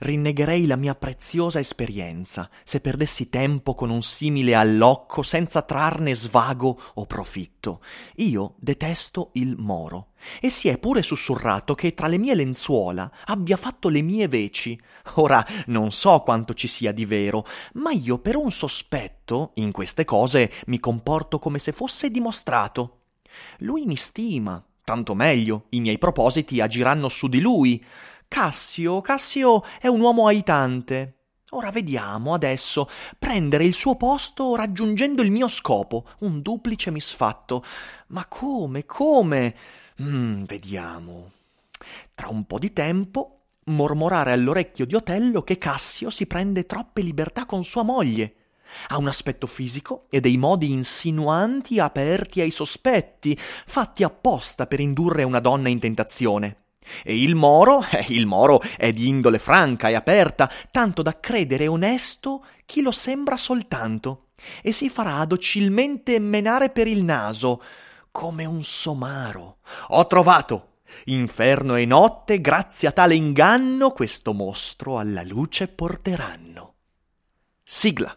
Rinnegherei la mia preziosa esperienza se perdessi tempo con un simile allocco senza trarne svago o profitto. Io detesto il moro. E si è pure sussurrato che tra le mie lenzuola abbia fatto le mie veci. Ora non so quanto ci sia di vero, ma io per un sospetto in queste cose mi comporto come se fosse dimostrato. Lui mi stima, tanto meglio, i miei propositi agiranno su di lui. Cassio, Cassio è un uomo aitante. Ora vediamo adesso prendere il suo posto raggiungendo il mio scopo, un duplice misfatto. Ma come, come? Mm, vediamo. Tra un po' di tempo mormorare all'orecchio di Otello che Cassio si prende troppe libertà con sua moglie. Ha un aspetto fisico e dei modi insinuanti aperti ai sospetti, fatti apposta per indurre una donna in tentazione. E il Moro, eh, il Moro è di indole franca e aperta, tanto da credere onesto chi lo sembra soltanto, e si farà docilmente menare per il naso, come un somaro. Ho trovato! Inferno e notte, grazie a tale inganno, questo mostro alla luce porteranno. Sigla.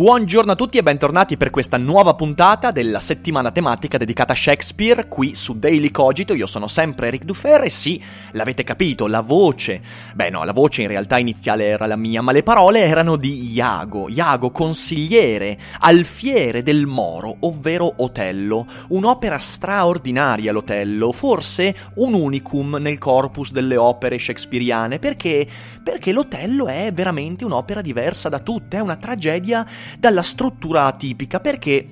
Buongiorno a tutti e bentornati per questa nuova puntata della settimana tematica dedicata a Shakespeare qui su Daily Cogito. Io sono sempre Eric Dufer e sì, l'avete capito, la voce, beh no, la voce in realtà iniziale era la mia, ma le parole erano di Iago, Iago consigliere, alfiere del Moro, ovvero Otello, un'opera straordinaria l'Otello, forse un unicum nel corpus delle opere shakespeariane, perché perché l'Otello è veramente un'opera diversa da tutte, è una tragedia dalla struttura atipica, perché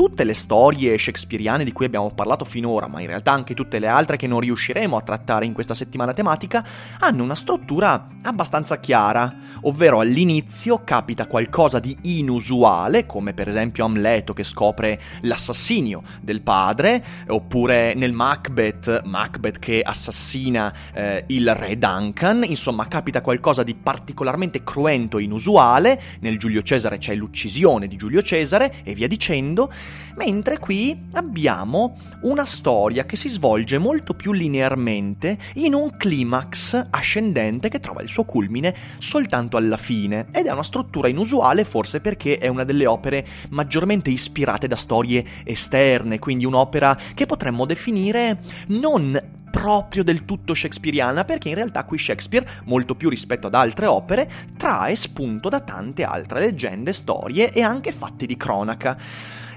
tutte le storie shakespeariane di cui abbiamo parlato finora, ma in realtà anche tutte le altre che non riusciremo a trattare in questa settimana tematica, hanno una struttura abbastanza chiara, ovvero all'inizio capita qualcosa di inusuale, come per esempio Amleto che scopre l'assassinio del padre, oppure nel Macbeth, Macbeth che assassina eh, il re Duncan, insomma capita qualcosa di particolarmente cruento e inusuale, nel Giulio Cesare c'è l'uccisione di Giulio Cesare e via dicendo, mentre qui abbiamo una storia che si svolge molto più linearmente in un climax ascendente che trova il suo culmine soltanto alla fine ed è una struttura inusuale forse perché è una delle opere maggiormente ispirate da storie esterne, quindi un'opera che potremmo definire non proprio del tutto shakespeariana, perché in realtà qui Shakespeare, molto più rispetto ad altre opere, trae spunto da tante altre leggende, storie e anche fatti di cronaca.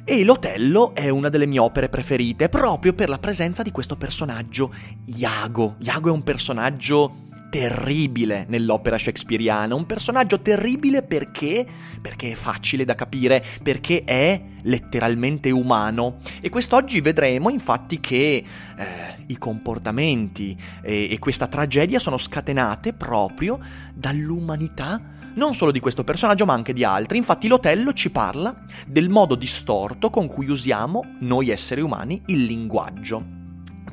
E l'Otello è una delle mie opere preferite proprio per la presenza di questo personaggio, Iago. Iago è un personaggio terribile nell'opera shakespeariana, un personaggio terribile perché perché è facile da capire, perché è letteralmente umano e quest'oggi vedremo infatti che eh, i comportamenti e, e questa tragedia sono scatenate proprio dall'umanità non solo di questo personaggio ma anche di altri. Infatti l'Otello ci parla del modo distorto con cui usiamo noi esseri umani il linguaggio.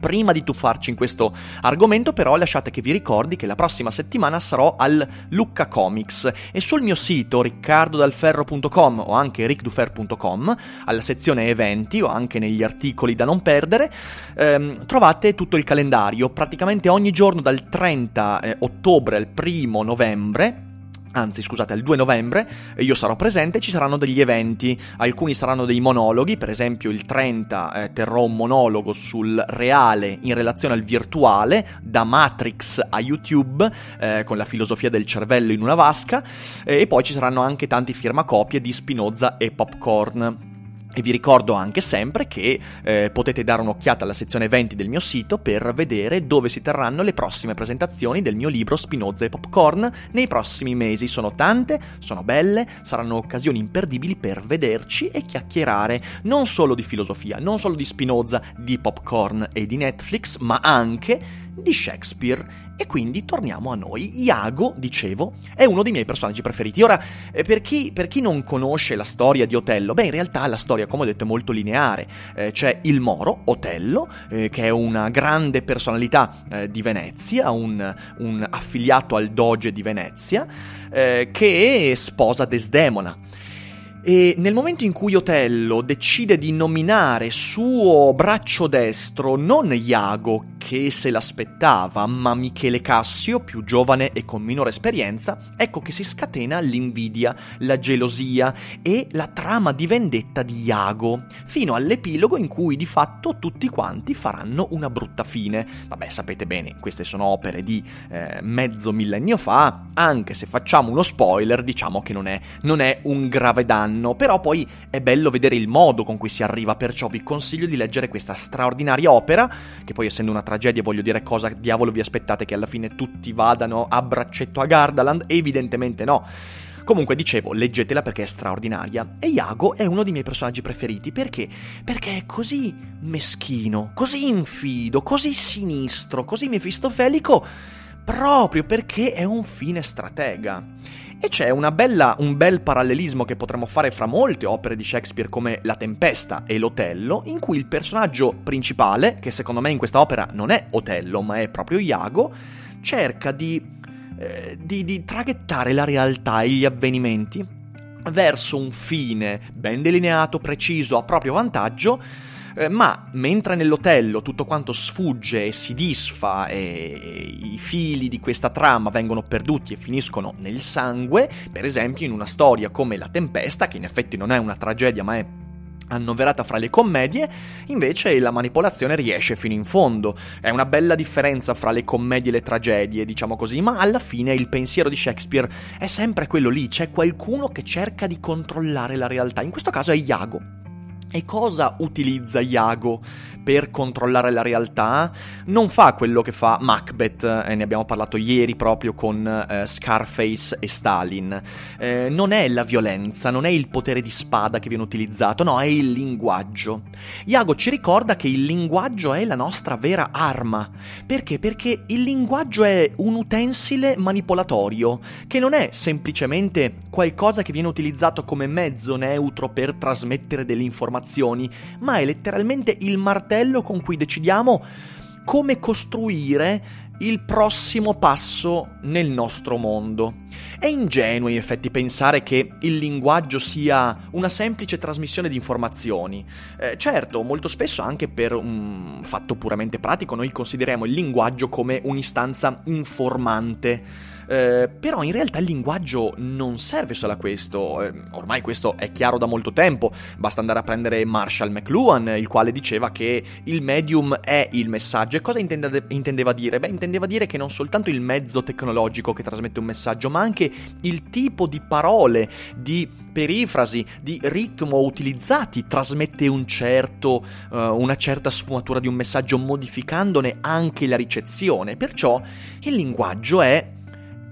Prima di tuffarci in questo argomento, però, lasciate che vi ricordi che la prossima settimana sarò al Lucca Comics e sul mio sito riccardodalferro.com o anche rickdufer.com, alla sezione eventi o anche negli articoli da non perdere, ehm, trovate tutto il calendario. Praticamente ogni giorno dal 30 eh, ottobre al 1 novembre anzi scusate, il 2 novembre io sarò presente, ci saranno degli eventi, alcuni saranno dei monologhi, per esempio il 30 eh, terrò un monologo sul reale in relazione al virtuale, da Matrix a YouTube, eh, con la filosofia del cervello in una vasca, eh, e poi ci saranno anche tanti firmacopie di Spinoza e Popcorn. E vi ricordo anche sempre che eh, potete dare un'occhiata alla sezione eventi del mio sito per vedere dove si terranno le prossime presentazioni del mio libro Spinoza e Popcorn nei prossimi mesi. Sono tante, sono belle, saranno occasioni imperdibili per vederci e chiacchierare non solo di filosofia, non solo di Spinoza, di Popcorn e di Netflix, ma anche di Shakespeare. E quindi torniamo a noi. Iago, dicevo, è uno dei miei personaggi preferiti. Ora, eh, per chi, per chi non conosce la storia di Otello, beh, in realtà la storia, come ho detto, è molto lineare. Eh, c'è il Moro, Otello, eh, che è una grande personalità eh, di Venezia, un, un, affiliato al Doge di Venezia, eh, che sposa Desdemona. E nel momento in cui Otello decide di nominare suo braccio destro non Iago, che se l'aspettava, ma Michele Cassio, più giovane e con minore esperienza, ecco che si scatena l'invidia, la gelosia e la trama di vendetta di Iago, fino all'epilogo in cui di fatto tutti quanti faranno una brutta fine. Vabbè, sapete bene, queste sono opere di eh, mezzo millennio fa, anche se facciamo uno spoiler, diciamo che non è, non è un grave danno anno, però poi è bello vedere il modo con cui si arriva, perciò vi consiglio di leggere questa straordinaria opera, che poi essendo una tragedia voglio dire cosa diavolo vi aspettate che alla fine tutti vadano a braccetto a Gardaland? Evidentemente no. Comunque dicevo, leggetela perché è straordinaria. E Iago è uno dei miei personaggi preferiti perché? Perché è così meschino, così infido, così sinistro, così mefistofelico, proprio perché è un fine stratega. E c'è bella, un bel parallelismo che potremmo fare fra molte opere di Shakespeare come La Tempesta e L'Otello, in cui il personaggio principale, che secondo me in questa opera non è Otello ma è proprio Iago, cerca di, eh, di, di traghettare la realtà e gli avvenimenti verso un fine ben delineato, preciso, a proprio vantaggio, eh, ma mentre nell'hotel tutto quanto sfugge e si disfa e i fili di questa trama vengono perduti e finiscono nel sangue, per esempio in una storia come La Tempesta, che in effetti non è una tragedia ma è annoverata fra le commedie, invece la manipolazione riesce fino in fondo. È una bella differenza fra le commedie e le tragedie, diciamo così, ma alla fine il pensiero di Shakespeare è sempre quello lì, c'è qualcuno che cerca di controllare la realtà, in questo caso è Iago. E cosa utilizza Iago per controllare la realtà? Non fa quello che fa Macbeth, e ne abbiamo parlato ieri proprio con eh, Scarface e Stalin. Eh, non è la violenza, non è il potere di spada che viene utilizzato, no, è il linguaggio. Iago ci ricorda che il linguaggio è la nostra vera arma. Perché? Perché il linguaggio è un utensile manipolatorio, che non è semplicemente qualcosa che viene utilizzato come mezzo neutro per trasmettere delle informazioni ma è letteralmente il martello con cui decidiamo come costruire il prossimo passo nel nostro mondo. È ingenuo in effetti pensare che il linguaggio sia una semplice trasmissione di informazioni. Eh, certo, molto spesso anche per un fatto puramente pratico noi consideriamo il linguaggio come un'istanza informante eh, però in realtà il linguaggio non serve solo a questo, eh, ormai questo è chiaro da molto tempo, basta andare a prendere Marshall McLuhan, il quale diceva che il medium è il messaggio. E cosa intende- intendeva dire? Beh, intendeva dire che non soltanto il mezzo tecnologico che trasmette un messaggio, ma anche il tipo di parole, di perifrasi, di ritmo utilizzati trasmette un certo, uh, una certa sfumatura di un messaggio modificandone anche la ricezione. Perciò il linguaggio è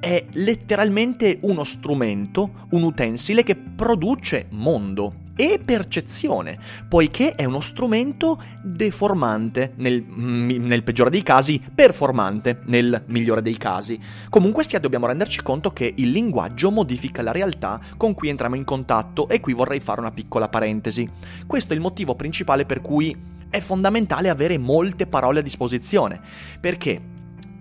è letteralmente uno strumento, un utensile che produce mondo e percezione, poiché è uno strumento deformante, nel, nel, peggiore dei casi, performante nel migliore dei casi. Comunque sia, dobbiamo renderci conto che il linguaggio modifica la realtà con cui entriamo in contatto e qui vorrei fare una piccola parentesi. Questo è il motivo principale per cui è fondamentale avere molte parole a disposizione, perché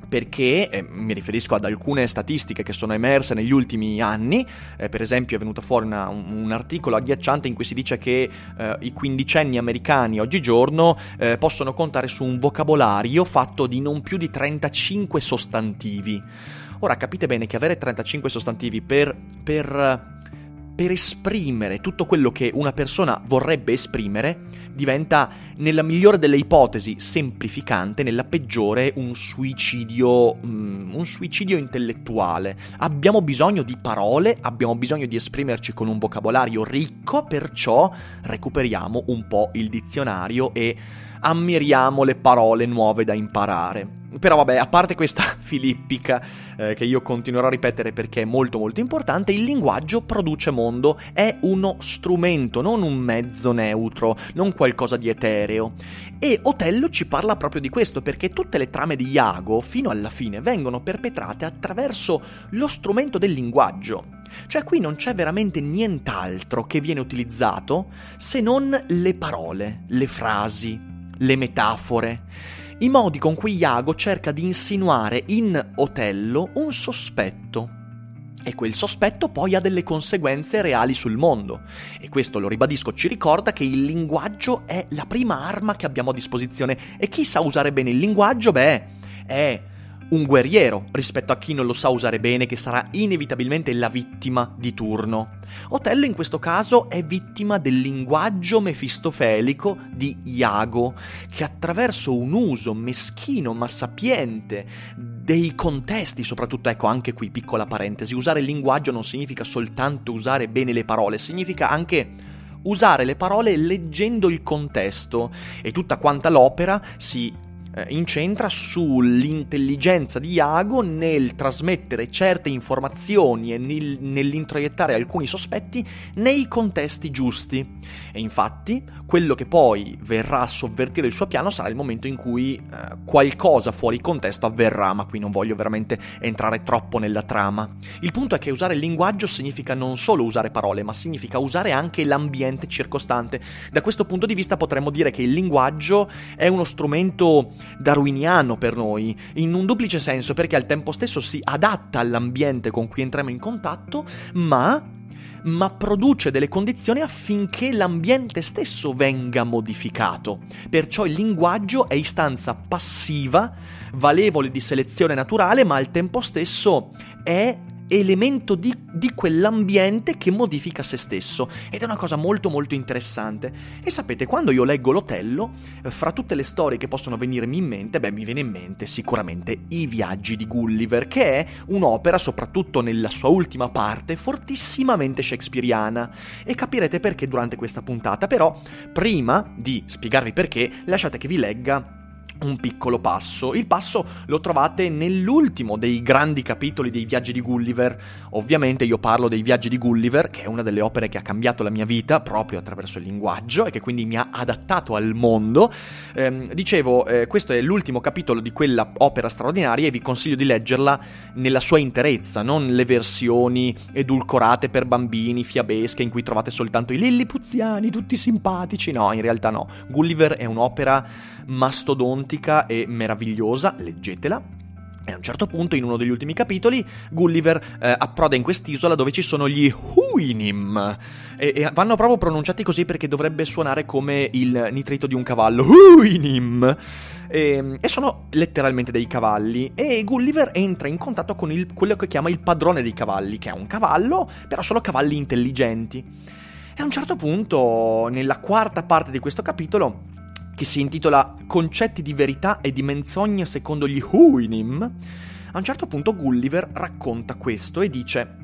perché eh, mi riferisco ad alcune statistiche che sono emerse negli ultimi anni, eh, per esempio è venuto fuori una, un, un, articolo agghiacciante in cui si dice che eh, i quindicenni americani oggigiorno eh, possono contare su un vocabolario fatto di non più di 35 sostantivi. Ora capite bene che avere 35 sostantivi per, per per esprimere tutto quello che una persona vorrebbe esprimere diventa, nella migliore delle ipotesi, semplificante, nella peggiore un suicidio, um, un suicidio intellettuale. Abbiamo bisogno di parole, abbiamo bisogno di esprimerci con un vocabolario ricco, perciò recuperiamo un po' il dizionario e ammiriamo le parole nuove da imparare. Però vabbè, a parte questa filippica eh, che io continuerò a ripetere perché è molto molto importante, il linguaggio produce mondo, è uno strumento, non un mezzo neutro, non qualcosa di etereo. E Otello ci parla proprio di questo perché tutte le trame di Iago fino alla fine vengono perpetrate attraverso lo strumento del linguaggio. Cioè qui non c'è veramente nient'altro che viene utilizzato se non le parole, le frasi, le metafore i modi con cui Iago cerca di insinuare in Otello un sospetto. E quel sospetto poi ha delle conseguenze reali sul mondo. E questo, lo ribadisco, ci ricorda che il linguaggio è la prima arma che abbiamo a disposizione. E chi sa usare bene il linguaggio, beh, è un guerriero rispetto a chi non lo sa usare bene, che sarà inevitabilmente la vittima di turno. Otello in questo caso è vittima del linguaggio mefistofelico di Iago, che attraverso un uso meschino ma sapiente dei contesti, soprattutto ecco anche qui piccola parentesi, usare il linguaggio non significa soltanto usare bene le parole, significa anche usare le parole leggendo il contesto e tutta quanta l'opera si incentra sull'intelligenza di Iago nel trasmettere certe informazioni e nel, nell'introiettare alcuni sospetti nei contesti giusti. E infatti, quello che poi verrà a sovvertire il suo piano sarà il momento in cui eh, qualcosa fuori contesto avverrà, ma qui non voglio veramente entrare troppo nella trama. Il punto è che usare il linguaggio significa non solo usare parole, ma significa usare anche l'ambiente circostante. Da questo punto di vista potremmo dire che il linguaggio è uno strumento darwiniano per noi, in un duplice senso perché al tempo stesso si adatta all'ambiente con cui entriamo in contatto, ma ma produce delle condizioni affinché l'ambiente stesso venga modificato. Perciò il linguaggio è istanza passiva, valevole di selezione naturale, ma al tempo stesso è elemento di, di, quell'ambiente che modifica se stesso. Ed è una cosa molto molto interessante. E sapete quando io leggo l'Otello eh, fra tutte le storie che possono venirmi in mente beh mi viene in mente sicuramente I viaggi di Gulliver che è un'opera soprattutto nella sua ultima parte fortissimamente shakespeariana. E capirete perché durante questa puntata. Però prima di spiegarvi perché lasciate che vi legga un piccolo passo. Il passo lo trovate nell'ultimo dei grandi capitoli dei viaggi di Gulliver. Ovviamente io parlo dei viaggi di Gulliver, che è una delle opere che ha cambiato la mia vita proprio attraverso il linguaggio e che quindi mi ha adattato al mondo. Eh, dicevo, eh, questo è l'ultimo capitolo di quella opera straordinaria e vi consiglio di leggerla nella sua interezza, non le versioni edulcorate per bambini, fiabesche, in cui trovate soltanto i lillipuziani tutti simpatici. No, in realtà no. Gulliver è un'opera mastodontica e meravigliosa, leggetela. E a un certo punto, in uno degli ultimi capitoli, Gulliver eh, approda in quest'isola dove ci sono gli Huinim. E, e, vanno proprio pronunciati così perché dovrebbe suonare come il nitrito di un cavallo. Huinim! E, e sono letteralmente dei cavalli. E Gulliver entra in contatto con il, quello che chiama il padrone dei cavalli, che è un cavallo, però sono cavalli intelligenti. E a un certo punto, nella quarta parte di questo capitolo, che si intitola Concetti di verità e di menzogna secondo gli Huinim, a un certo punto Gulliver racconta questo e dice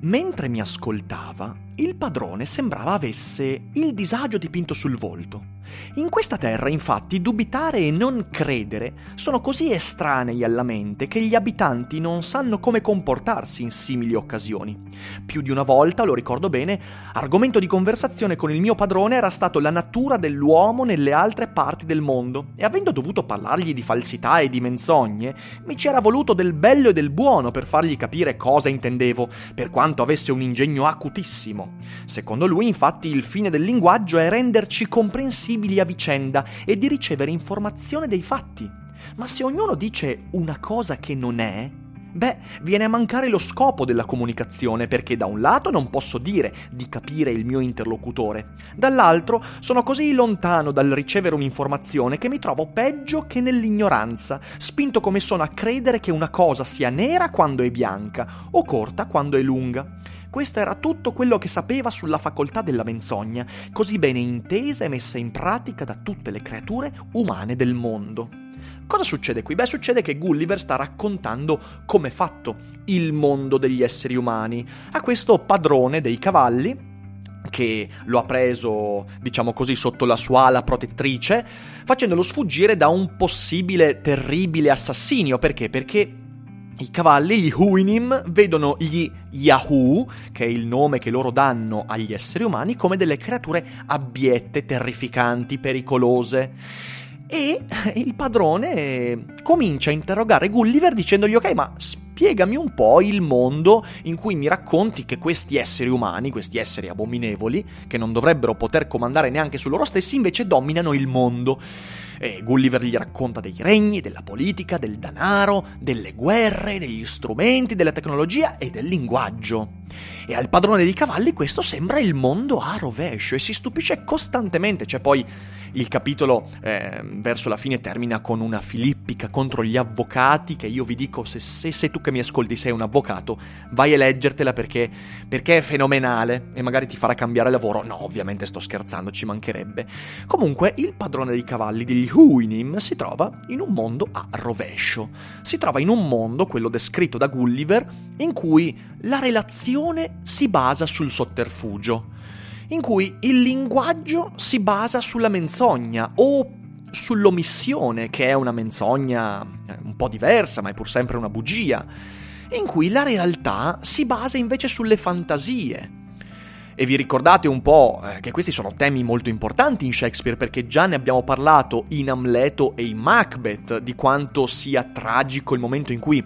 Mentre mi ascoltava, il padrone sembrava avesse il disagio dipinto sul volto. In questa terra, infatti, dubitare e non credere sono così estranei alla mente che gli abitanti non sanno come comportarsi in simili occasioni. Più di una volta, lo ricordo bene, argomento di conversazione con il mio padrone era stato la natura dell'uomo nelle altre parti del mondo, e avendo dovuto parlargli di falsità e di menzogne, mi c'era voluto del bello e del buono per fargli capire cosa intendevo, per quanto avesse un ingegno acutissimo. Secondo lui, infatti, il fine del linguaggio è renderci comprensibili a vicenda e di ricevere informazione dei fatti. Ma se ognuno dice una cosa che non è, Beh, viene a mancare lo scopo della comunicazione perché da un lato non posso dire di capire il mio interlocutore, dall'altro sono così lontano dal ricevere un'informazione che mi trovo peggio che nell'ignoranza, spinto come sono a credere che una cosa sia nera quando è bianca o corta quando è lunga. Questo era tutto quello che sapeva sulla facoltà della menzogna, così bene intesa e messa in pratica da tutte le creature umane del mondo. Cosa succede qui? Beh, succede che Gulliver sta raccontando come è fatto il mondo degli esseri umani a questo padrone dei cavalli che lo ha preso, diciamo così, sotto la sua ala protettrice, facendolo sfuggire da un possibile terribile assassinio. Perché? Perché i cavalli, gli Huinim, vedono gli Yahoo, che è il nome che loro danno agli esseri umani, come delle creature abbiette, terrificanti, pericolose e il padrone comincia a interrogare Gulliver dicendogli ok ma spiegami un po' il mondo in cui mi racconti che questi esseri umani, questi esseri abominevoli, che non dovrebbero poter comandare neanche su loro stessi, invece dominano il mondo. E Gulliver gli racconta dei regni, della politica, del denaro, delle guerre, degli strumenti, della tecnologia e del linguaggio. E al padrone dei cavalli questo sembra il mondo a rovescio e si stupisce costantemente. C'è poi il capitolo eh, verso la fine termina con una filippica contro gli avvocati che io vi dico se, se, se, tu che mi ascolti sei un avvocato vai a leggertela perché, perché è fenomenale e magari ti farà cambiare lavoro. No, ovviamente sto scherzando, ci mancherebbe. Comunque il padrone dei cavalli degli Huinim si trova in un mondo a rovescio. Si trova in un mondo, quello descritto da Gulliver, in cui la relazione si basa sul sotterfugio in cui il linguaggio si basa sulla menzogna o sull'omissione, che è una menzogna eh, un po' diversa, ma è pur sempre una bugia, in cui la realtà si basa invece sulle fantasie. E vi ricordate un po' eh, che questi sono temi molto importanti in Shakespeare perché già ne abbiamo parlato in Amleto e in Macbeth di quanto sia tragico il momento in cui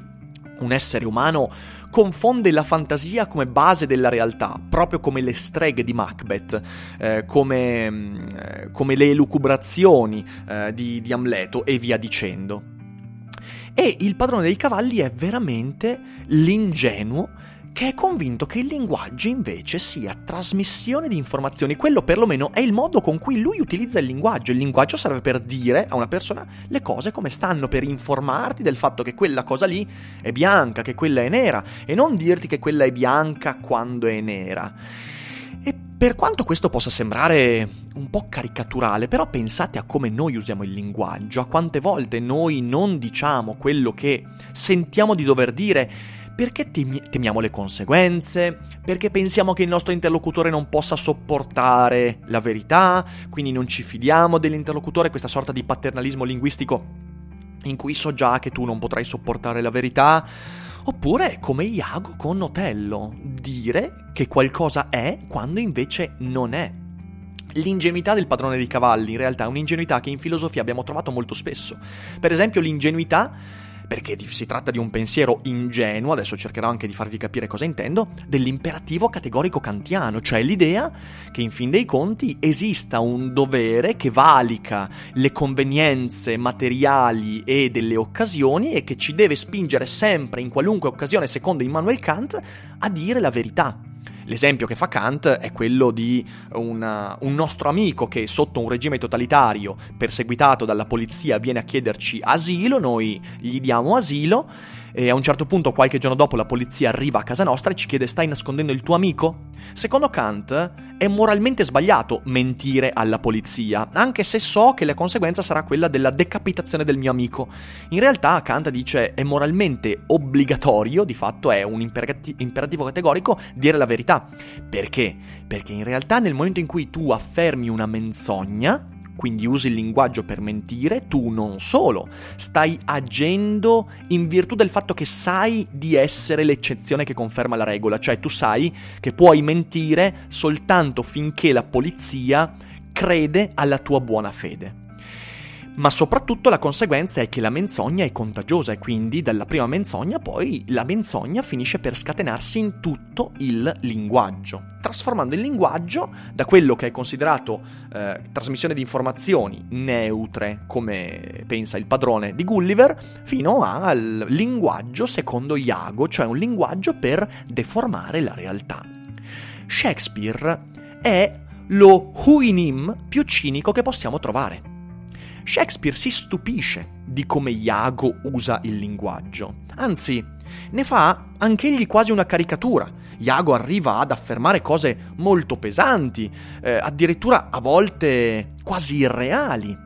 un essere umano confonde la fantasia come base della realtà, proprio come le streghe di Macbeth, eh, come, mm, eh, come, le elucubrazioni eh, di, di Amleto e via dicendo. E il padrone dei cavalli è veramente l'ingenuo che è convinto che il linguaggio invece sia trasmissione di informazioni, quello perlomeno è il modo con cui lui utilizza il linguaggio. Il linguaggio serve per dire a una persona le cose come stanno, per informarti del fatto che quella cosa lì è bianca, che quella è nera, e non dirti che quella è bianca quando è nera. E per quanto questo possa sembrare un po' caricaturale, però pensate a come noi usiamo il linguaggio, a quante volte noi non diciamo quello che sentiamo di dover dire perché temiamo le conseguenze, perché pensiamo che il nostro interlocutore non possa sopportare la verità, quindi non ci fidiamo dell'interlocutore, questa sorta di paternalismo linguistico in cui so già che tu non potrai sopportare la verità, oppure come Iago con Otello, dire che qualcosa è quando invece non è. L'ingenuità del padrone dei cavalli in realtà è un'ingenuità che in filosofia abbiamo trovato molto spesso. Per esempio l'ingenuità perché si tratta di un pensiero ingenuo, adesso cercherò anche di farvi capire cosa intendo, dell'imperativo categorico kantiano, cioè l'idea che in fin dei conti esista un dovere che valica le convenienze materiali e delle occasioni e che ci deve spingere sempre in qualunque occasione, secondo Immanuel Kant, a dire la verità. L'esempio che fa Kant è quello di una, un nostro amico che sotto un regime totalitario, perseguitato dalla polizia, viene a chiederci asilo, noi gli diamo asilo e a un certo punto, qualche giorno dopo, la polizia arriva a casa nostra e ci chiede stai nascondendo il tuo amico? Secondo Kant è moralmente sbagliato mentire alla polizia, anche se so che la conseguenza sarà quella della decapitazione del mio amico. In realtà Kant dice è moralmente obbligatorio, di fatto è un imperativo categorico, dire la verità. Perché? Perché in realtà nel momento in cui tu affermi una menzogna, quindi usi il linguaggio per mentire, tu non solo stai agendo in virtù del fatto che sai di essere l'eccezione che conferma la regola, cioè tu sai che puoi mentire soltanto finché la polizia crede alla tua buona fede. Ma soprattutto la conseguenza è che la menzogna è contagiosa e quindi dalla prima menzogna poi la menzogna finisce per scatenarsi in tutto il linguaggio, trasformando il linguaggio da quello che è considerato eh, trasmissione di informazioni neutre, come pensa il padrone di Gulliver, fino al linguaggio secondo Iago, cioè un linguaggio per deformare la realtà. Shakespeare è lo huinim più cinico che possiamo trovare. Shakespeare si stupisce di come Iago usa il linguaggio. Anzi, ne fa anch'egli quasi una caricatura. Iago arriva ad affermare cose molto pesanti, eh, addirittura a volte quasi irreali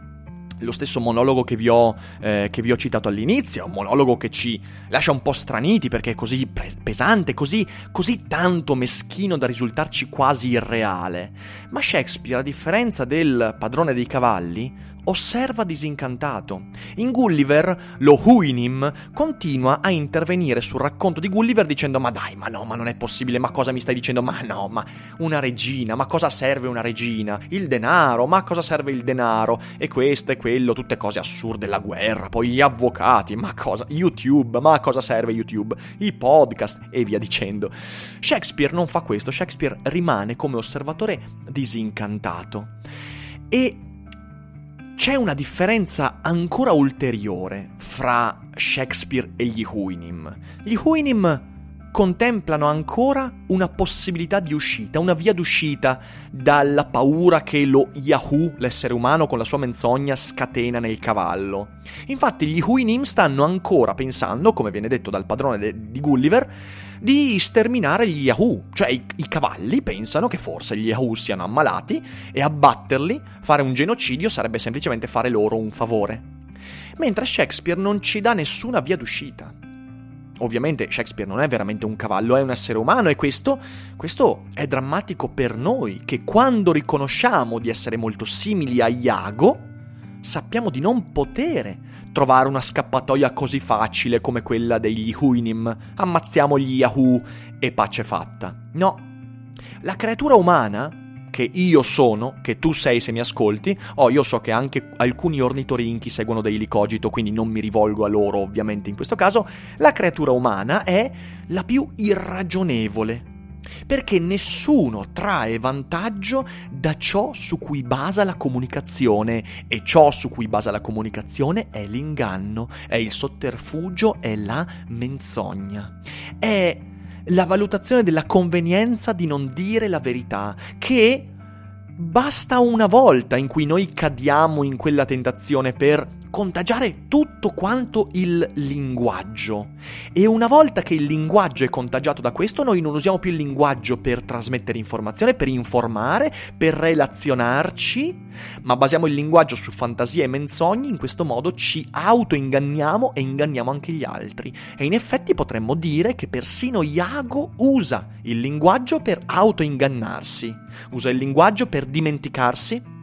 lo stesso monologo che vi, ho, eh, che vi ho citato all'inizio, un monologo che ci lascia un po' straniti perché è così pesante, così, così tanto meschino da risultarci quasi irreale. Ma Shakespeare, a differenza del padrone dei cavalli, osserva disincantato. In Gulliver, lo Huinim continua a intervenire sul racconto di Gulliver dicendo ma dai, ma no, ma non è possibile, ma cosa mi stai dicendo? Ma no, ma una regina, ma cosa serve una regina? Il denaro, ma cosa serve il denaro? E questo e quello, tutte cose assurde, la guerra, poi gli avvocati, ma cosa? YouTube, ma cosa serve YouTube? I podcast e via dicendo. Shakespeare non fa questo, Shakespeare rimane come osservatore disincantato. E c'è una differenza ancora ulteriore fra Shakespeare e gli Huinim. Gli Huinim contemplano ancora una possibilità di uscita, una via d'uscita dalla paura che lo Yahoo, l'essere umano con la sua menzogna, scatena nel cavallo. Infatti gli Huinim stanno ancora pensando, come viene detto dal padrone de- di Gulliver, di sterminare gli Yahoo. Cioè i, i cavalli pensano che forse gli Yahoo siano ammalati e abbatterli, fare un genocidio sarebbe semplicemente fare loro un favore. Mentre Shakespeare non ci dà nessuna via d'uscita. Ovviamente Shakespeare non è veramente un cavallo, è un essere umano e questo, questo, è drammatico per noi, che quando riconosciamo di essere molto simili a Iago, sappiamo di non potere trovare una scappatoia così facile come quella degli Huinim. Ammazziamo gli Yahoo e pace fatta. No. La creatura umana, che io sono, che tu sei se mi ascolti, oh io so che anche alcuni ornitorinchi seguono dei licogito, quindi non mi rivolgo a loro ovviamente in questo caso, la creatura umana è la più irragionevole perché nessuno trae vantaggio da ciò su cui basa la comunicazione e ciò su cui basa la comunicazione è l'inganno, è il sotterfugio, è la menzogna. È la valutazione della convenienza di non dire la verità, che basta una volta in cui noi cadiamo in quella tentazione per contagiare tutto quanto il linguaggio. E una volta che il linguaggio è contagiato da questo, noi non usiamo più il linguaggio per trasmettere informazione, per informare, per relazionarci, ma basiamo il linguaggio su fantasie e menzogne, in questo modo ci autoinganniamo e inganniamo anche gli altri. E in effetti potremmo dire che persino Iago usa il linguaggio per autoingannarsi, usa il linguaggio per dimenticarsi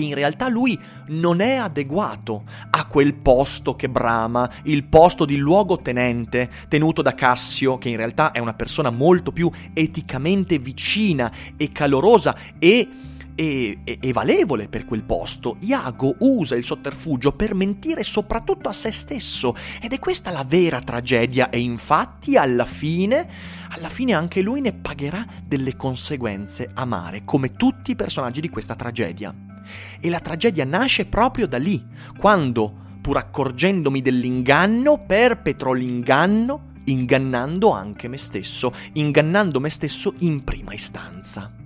che in realtà lui non è adeguato a quel posto che brama, il posto di luogotenente tenuto da Cassio, che in realtà è una persona molto più eticamente vicina e calorosa e e, e, e, valevole per quel posto. Iago usa il sotterfugio per mentire soprattutto a se stesso ed è questa la vera tragedia e infatti alla fine, alla fine anche lui ne pagherà delle conseguenze amare, come tutti i personaggi di questa tragedia. E la tragedia nasce proprio da lì, quando, pur accorgendomi dell'inganno, perpetro l'inganno, ingannando anche me stesso, ingannando me stesso in prima istanza.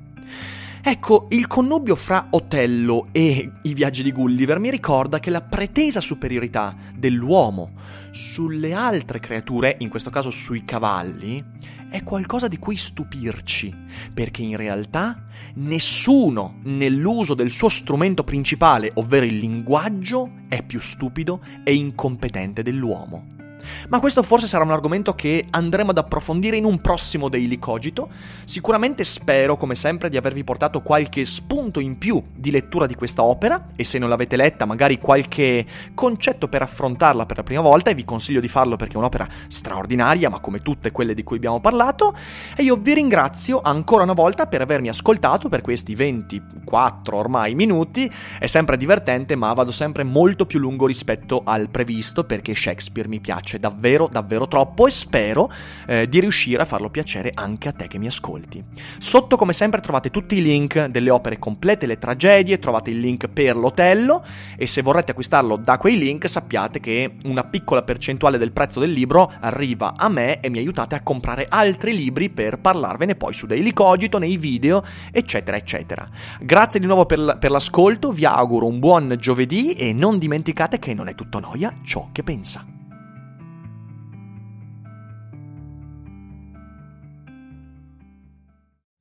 Ecco, il connubio fra Otello e i viaggi di Gulliver mi ricorda che la pretesa superiorità dell'uomo sulle altre creature, in questo caso sui cavalli, è qualcosa di cui stupirci, perché in realtà nessuno nell'uso del suo strumento principale, ovvero il linguaggio, è più stupido e incompetente dell'uomo. Ma questo forse sarà un argomento che andremo ad approfondire in un prossimo Daily Cogito. Sicuramente spero, come sempre, di avervi portato qualche spunto in più di lettura di questa opera e se non l'avete letta, magari qualche concetto per affrontarla per la prima volta e vi consiglio di farlo perché è un'opera straordinaria, ma come tutte quelle di cui abbiamo parlato. E io vi ringrazio ancora una volta per avermi ascoltato per questi 24 ormai minuti. È sempre divertente, ma vado sempre molto più lungo rispetto al previsto perché Shakespeare mi piace davvero, davvero troppo e spero eh, di riuscire a farlo piacere anche a te che mi ascolti. Sotto, come sempre, trovate tutti i link delle opere complete, le tragedie, trovate il link per l'Otello e se vorrete acquistarlo da quei link sappiate che una piccola percentuale del prezzo del libro arriva a me e mi aiutate a comprare altri libri per parlarvene poi su Daily Cogito, nei video, eccetera, eccetera. Grazie di nuovo per, per l'ascolto, vi auguro un buon giovedì e non dimenticate che non è tutto noia ciò che pensa.